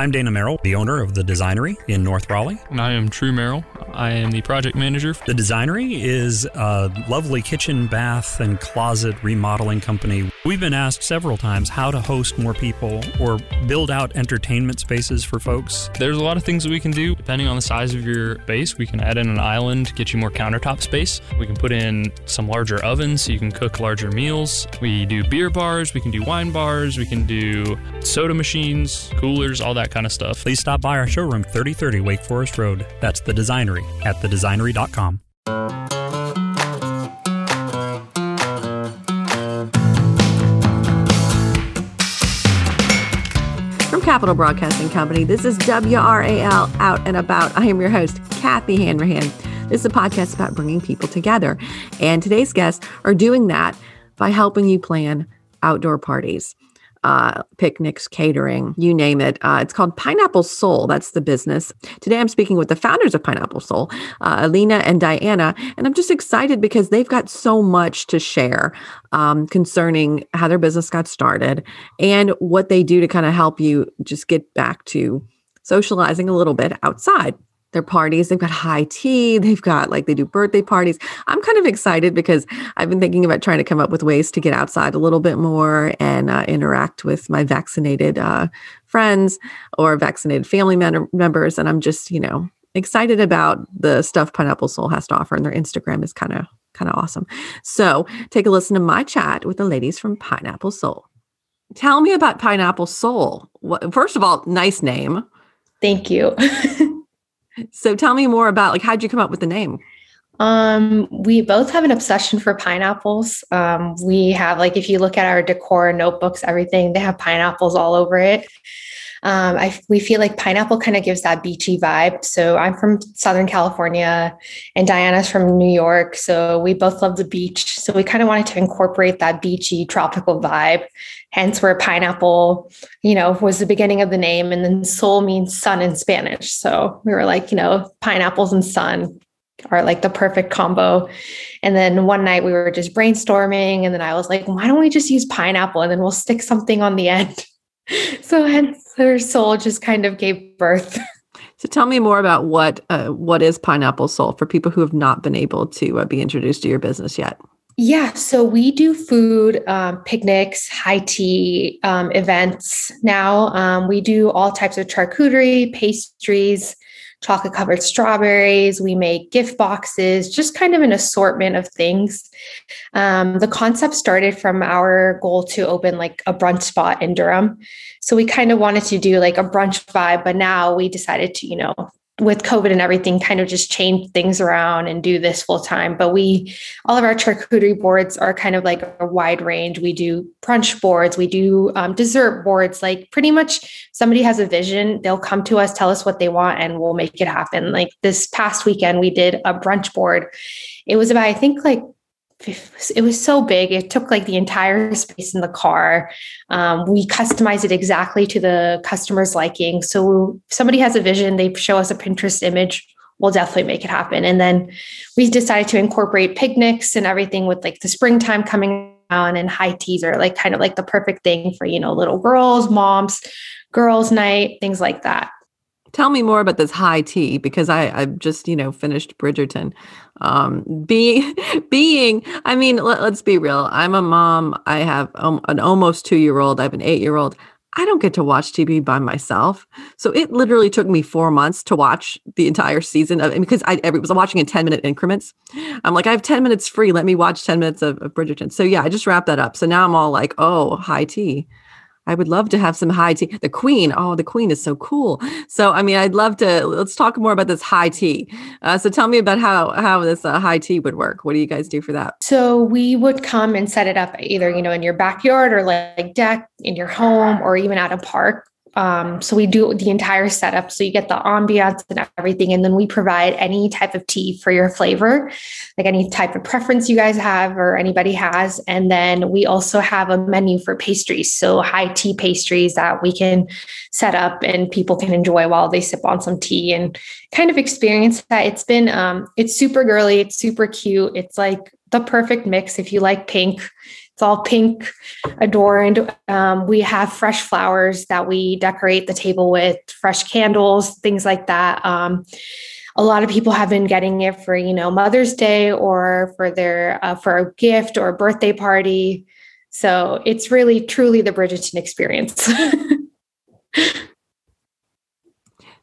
I'm Dana Merrill, the owner of The Designery in North Raleigh. And I am True Merrill. I am the project manager. The Designery is a lovely kitchen, bath, and closet remodeling company. We've been asked several times how to host more people or build out entertainment spaces for folks. There's a lot of things that we can do. Depending on the size of your base, we can add in an island, get you more countertop space. We can put in some larger ovens so you can cook larger meals. We do beer bars, we can do wine bars, we can do soda machines, coolers, all that kind of stuff. Please stop by our showroom, 3030 Wake Forest Road. That's The Designery at thedesignery.com. From Capital Broadcasting Company, this is WRAL Out and About. I am your host, Kathy Hanrahan. This is a podcast about bringing people together. And today's guests are doing that by helping you plan outdoor parties uh, picnics, catering, you name it. Uh, it's called Pineapple Sol. That's the business. Today I'm speaking with the founders of Pineapple Sol, uh, Alina and Diana, and I'm just excited because they've got so much to share um, concerning how their business got started and what they do to kind of help you just get back to socializing a little bit outside their parties. They've got high tea. They've got like they do birthday parties. I'm kind of excited because I've been thinking about trying to come up with ways to get outside a little bit more and uh, interact with my vaccinated uh, friends or vaccinated family members. And I'm just, you know, excited about the stuff Pineapple Sol has to offer. And their Instagram is kind of kind of awesome. So take a listen to my chat with the ladies from Pineapple Sol. Tell me about Pineapple Sol. First of all, nice name. Thank you. So tell me more about like how'd you come up with the name? Um, we both have an obsession for pineapples. Um, we have like if you look at our decor, notebooks, everything, they have pineapples all over it. Um, I we feel like pineapple kind of gives that beachy vibe. So I'm from Southern California, and Diana's from New York. So we both love the beach. So we kind of wanted to incorporate that beachy tropical vibe. Hence, where pineapple, you know, was the beginning of the name, and then sol means sun in Spanish. So we were like, you know, pineapples and sun are like the perfect combo. And then one night we were just brainstorming, and then I was like, why don't we just use pineapple and then we'll stick something on the end? so hence her soul just kind of gave birth. So tell me more about what uh, what is Pineapple Sol for people who have not been able to uh, be introduced to your business yet. Yeah, so we do food, um, picnics, high tea um, events now. Um, we do all types of charcuterie, pastries, chocolate covered strawberries. We make gift boxes, just kind of an assortment of things. Um, the concept started from our goal to open like a brunch spot in Durham. So we kind of wanted to do like a brunch vibe, but now we decided to, you know, with COVID and everything, kind of just change things around and do this full time. But we, all of our charcuterie boards are kind of like a wide range. We do brunch boards, we do um, dessert boards. Like pretty much, somebody has a vision, they'll come to us, tell us what they want, and we'll make it happen. Like this past weekend, we did a brunch board. It was about, I think, like it was so big. It took like the entire space in the car. Um, we customized it exactly to the customer's liking. So if somebody has a vision, they show us a Pinterest image, we'll definitely make it happen. And then we decided to incorporate picnics and everything with like the springtime coming on and high teas are like kind of like the perfect thing for, you know, little girls, moms, girls' night, things like that. Tell me more about this high tea because I I've just you know finished Bridgerton. Um, being being I mean let, us be real. I'm a mom. I have um, an almost two year old. I have an eight year old. I don't get to watch TV by myself. So it literally took me four months to watch the entire season of because I every, was watching in 10 minute increments. I'm like, I have 10 minutes free. Let me watch 10 minutes of, of Bridgerton. So yeah, I just wrapped that up. So now I'm all like, oh, high tea. I would love to have some high tea. The queen, oh, the queen is so cool. So, I mean, I'd love to. Let's talk more about this high tea. Uh, so, tell me about how how this uh, high tea would work. What do you guys do for that? So, we would come and set it up either you know in your backyard or like deck in your home or even at a park. Um, so we do the entire setup. So you get the ambiance and everything. And then we provide any type of tea for your flavor, like any type of preference you guys have or anybody has. And then we also have a menu for pastries. So high tea pastries that we can set up and people can enjoy while they sip on some tea and kind of experience that. It's been, um, it's super girly. It's super cute. It's like the perfect mix. If you like pink, It's all pink, adorned. Um, we have fresh flowers that we decorate the table with, fresh candles, things like that. Um, a lot of people have been getting it for you know Mother's Day or for their uh, for a gift or a birthday party. So it's really truly the Bridgerton experience.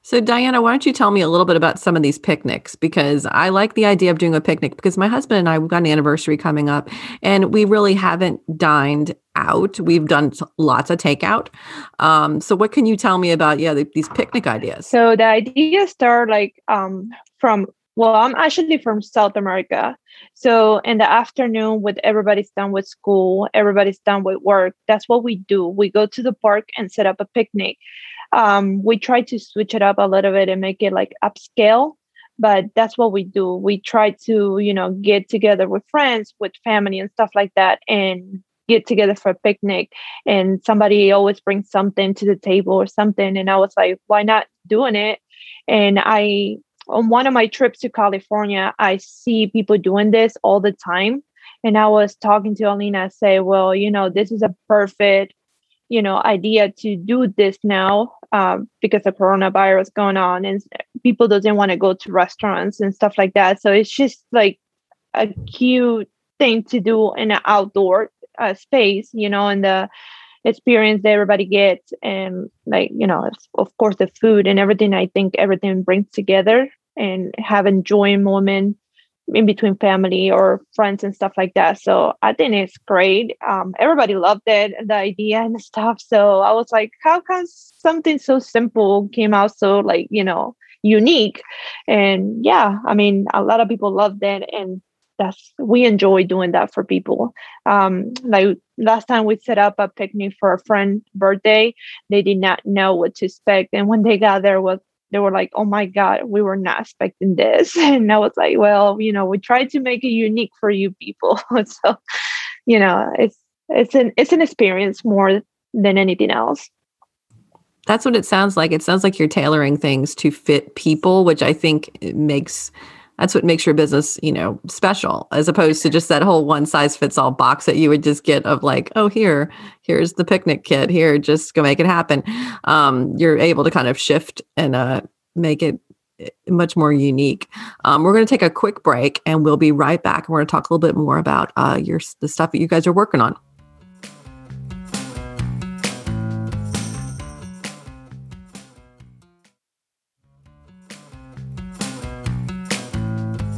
So, Diana, why don't you tell me a little bit about some of these picnics? Because I like the idea of doing a picnic because my husband and I, we've got an anniversary coming up and we really haven't dined out. We've done lots of takeout. Um, so, what can you tell me about, yeah, the, these picnic ideas? So, the ideas start like um, from, well, I'm actually from South America. So, in the afternoon, with everybody's done with school, everybody's done with work, that's what we do. We go to the park and set up a picnic um, we try to switch it up a little bit and make it like upscale but that's what we do. We try to you know get together with friends with family and stuff like that and get together for a picnic and somebody always brings something to the table or something and i was like why not doing it? And i on one of my trips to california i see people doing this all the time and i was talking to alina say well you know this is a perfect you know idea to do this now um, because the coronavirus going on and people doesn't want to go to restaurants and stuff like that. So it's just like a cute thing to do in an outdoor uh, space you know and the experience that everybody gets and like you know of course the food and everything i think everything brings together and have enjoying moment in between family or friends and stuff like that. So I think it's great. Um, everybody loved it, the idea and stuff. So I was like, how come something so simple came out so like, you know, unique? And yeah, I mean, a lot of people loved it. And that's, we enjoy doing that for people. Um, like last time we set up a picnic for a friend birthday, they did not know what to expect. And when they got there was they were like, oh my God, we were not expecting this. And I was like, well, you know, we tried to make it unique for you people. so, you know, it's it's an it's an experience more than anything else. That's what it sounds like. It sounds like you're tailoring things to fit people, which I think eh, makes that's what makes your business you know special as opposed to just that whole one size fits all box that you would just get of like oh here here's the picnic kit here just go make it happen um, you're able to kind of shift and uh, make it eh, much more unique. Um, we're going to take a quick break and we'll be right back. And we're going to talk a little bit more about uh, your the stuff that you guys are working on.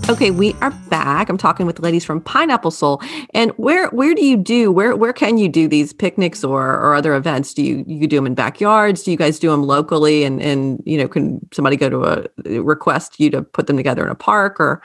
Okay, we are back. I'm talking with ladies from Pineapple Sol. And where where do you do where where can you do these picnics or or other events? Do you you do them in backyards? Do you guys do them locally? And and you know, can somebody go to a request you to put them together in a park or?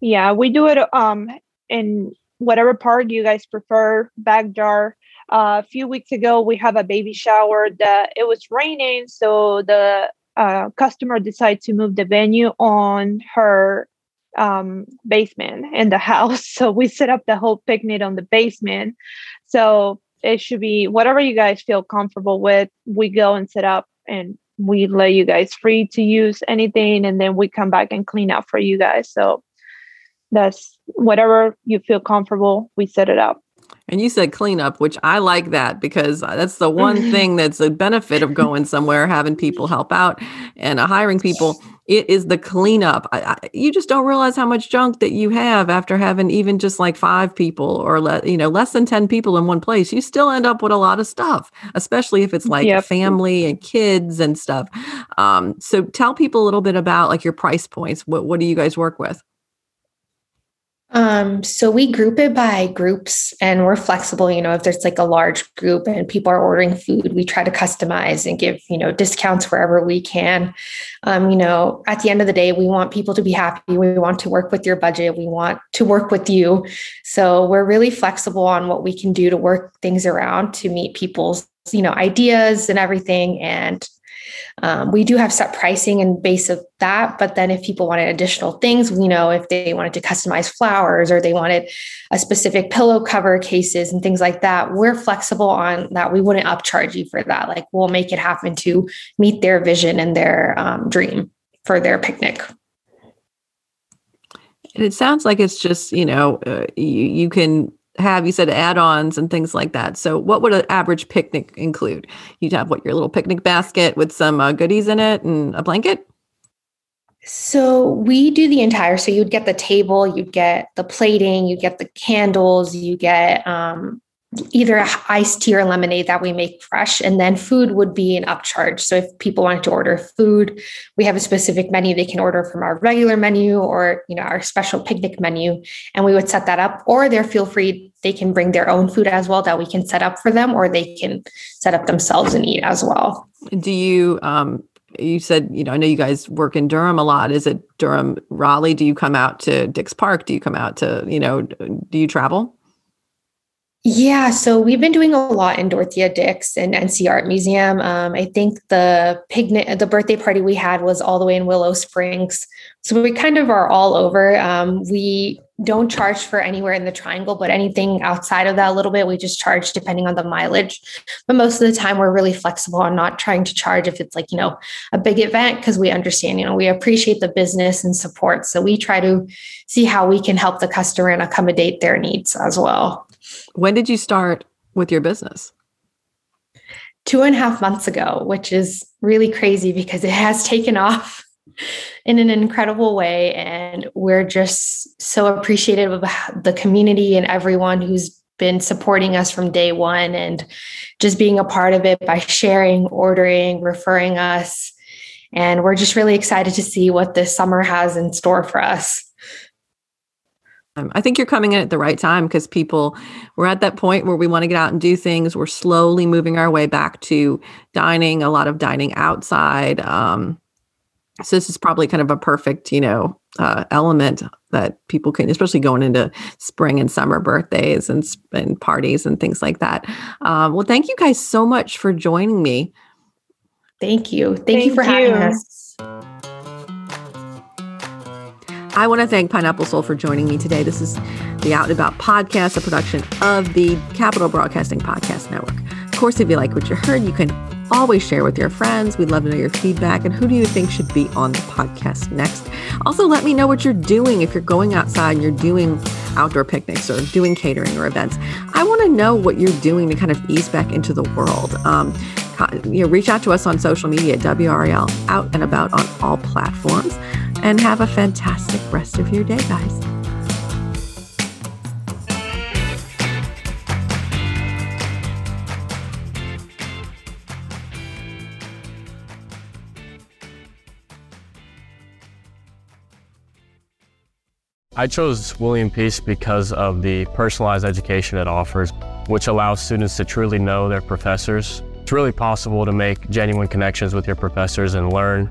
Yeah, we do it um in whatever park you guys prefer. Backyard. Uh, a few weeks ago, we have a baby shower. That it was raining, so the uh, customer decided to move the venue on her um, basement in the house. So we set up the whole picnic on the basement. So it should be whatever you guys feel comfortable with. We go and set up and we let you guys free to use anything and then we come back and clean up for you guys. So that's whatever you feel comfortable, we set it up. And you said cleanup, which I like that because uh, that's the one thing that's a benefit of going somewhere, having people help out and uh, hiring people. It is the cleanup. I, I, you just don't realize how much junk that you have after having even just like five people or le- you know less than ten people in one place. You still end up with a lot of stuff, especially if it's like yep. family and kids and stuff. Um, so tell people a little bit about like your price points. What what do you guys work with? Um, so we group it by groups and we're flexible. You know, if there's like a large group and people are ordering food, we try to customize and give, you know, discounts wherever we can. Um, you know, at the end of the day, we want people to be happy. We want to work with your budget. We want to work with you. So we're really flexible on what we can do to work things around to meet people's, you know, ideas and everything. And um, we do have set pricing and base of that, but then if people wanted additional things, we know if they wanted to customize flowers or they wanted a specific pillow cover cases and things like that, we're flexible on that. We wouldn't upcharge you for that. Like we'll make it happen to meet their vision and their um, dream for their picnic. And it sounds like it's just, you know, uh, you, you can have you said add-ons and things like that. So what would an average picnic include? You'd have what your little picnic basket with some uh, goodies in it and a blanket. So we do the entire. So you'd get the table, you'd get the plating, you get the candles, you get um, either iced tea or lemonade that we make fresh, and then food would be an upcharge. So if people wanted to order food, we have a specific menu they can order from our regular menu or you know our special picnic menu, and we would set that up. Or they're feel free they can bring their own food as well that we can set up for them, or they can set up themselves and eat as well. Do you um, you said, you know, I know you guys work in Durham a lot. Is it Durham, Raleigh? Do you come out to Dix Park? Do you come out to, you know, do you travel? Yeah, so we've been doing a lot in Dorothea Dix and NC Art Museum. Um, I think the picnic, the birthday party we had was all the way in Willow Springs. So we kind of are all over. Um, we don't charge for anywhere in the triangle, but anything outside of that a little bit, we just charge depending on the mileage. But most of the time, we're really flexible on not trying to charge if it's like, you know, a big event, because we understand, you know, we appreciate the business and support. So we try to see how we can help the customer and accommodate their needs as well. When did you start with your business? Two and a half months ago, which is really crazy because it has taken off in an incredible way. And we're just so appreciative of the community and everyone who's been supporting us from day one and just being a part of it by sharing, ordering, referring us. And we're just really excited to see what this summer has in store for us. I think you're coming in at the right time because people, we're at that point where we want to get out and do things. We're slowly moving our way back to dining, a lot of dining outside. Um, so this is probably kind of a perfect, you know, uh, element that people can, especially going into spring and summer birthdays and, and parties and things like that. Um, well, thank you guys so much for joining me. Thank you. Thank, thank you for you. having us. I want to thank Pineapple Sol for joining me today. This is the Out and About podcast, a production of the Capital Broadcasting Podcast Network. Of course, if you like what you heard, you can always share with your friends. We'd love to know your feedback and who do you think should be on the podcast next. Also, let me know what you're doing if you're going outside and you're doing outdoor picnics or doing catering or events. I want to know what you're doing to kind of ease back into the world. Um, you know, reach out to us on social media, WRAL, out and about on all platforms, and have a fantastic rest of your day, guys. I chose William Peace because of the personalized education it offers, which allows students to truly know their professors. It's really possible to make genuine connections with your professors and learn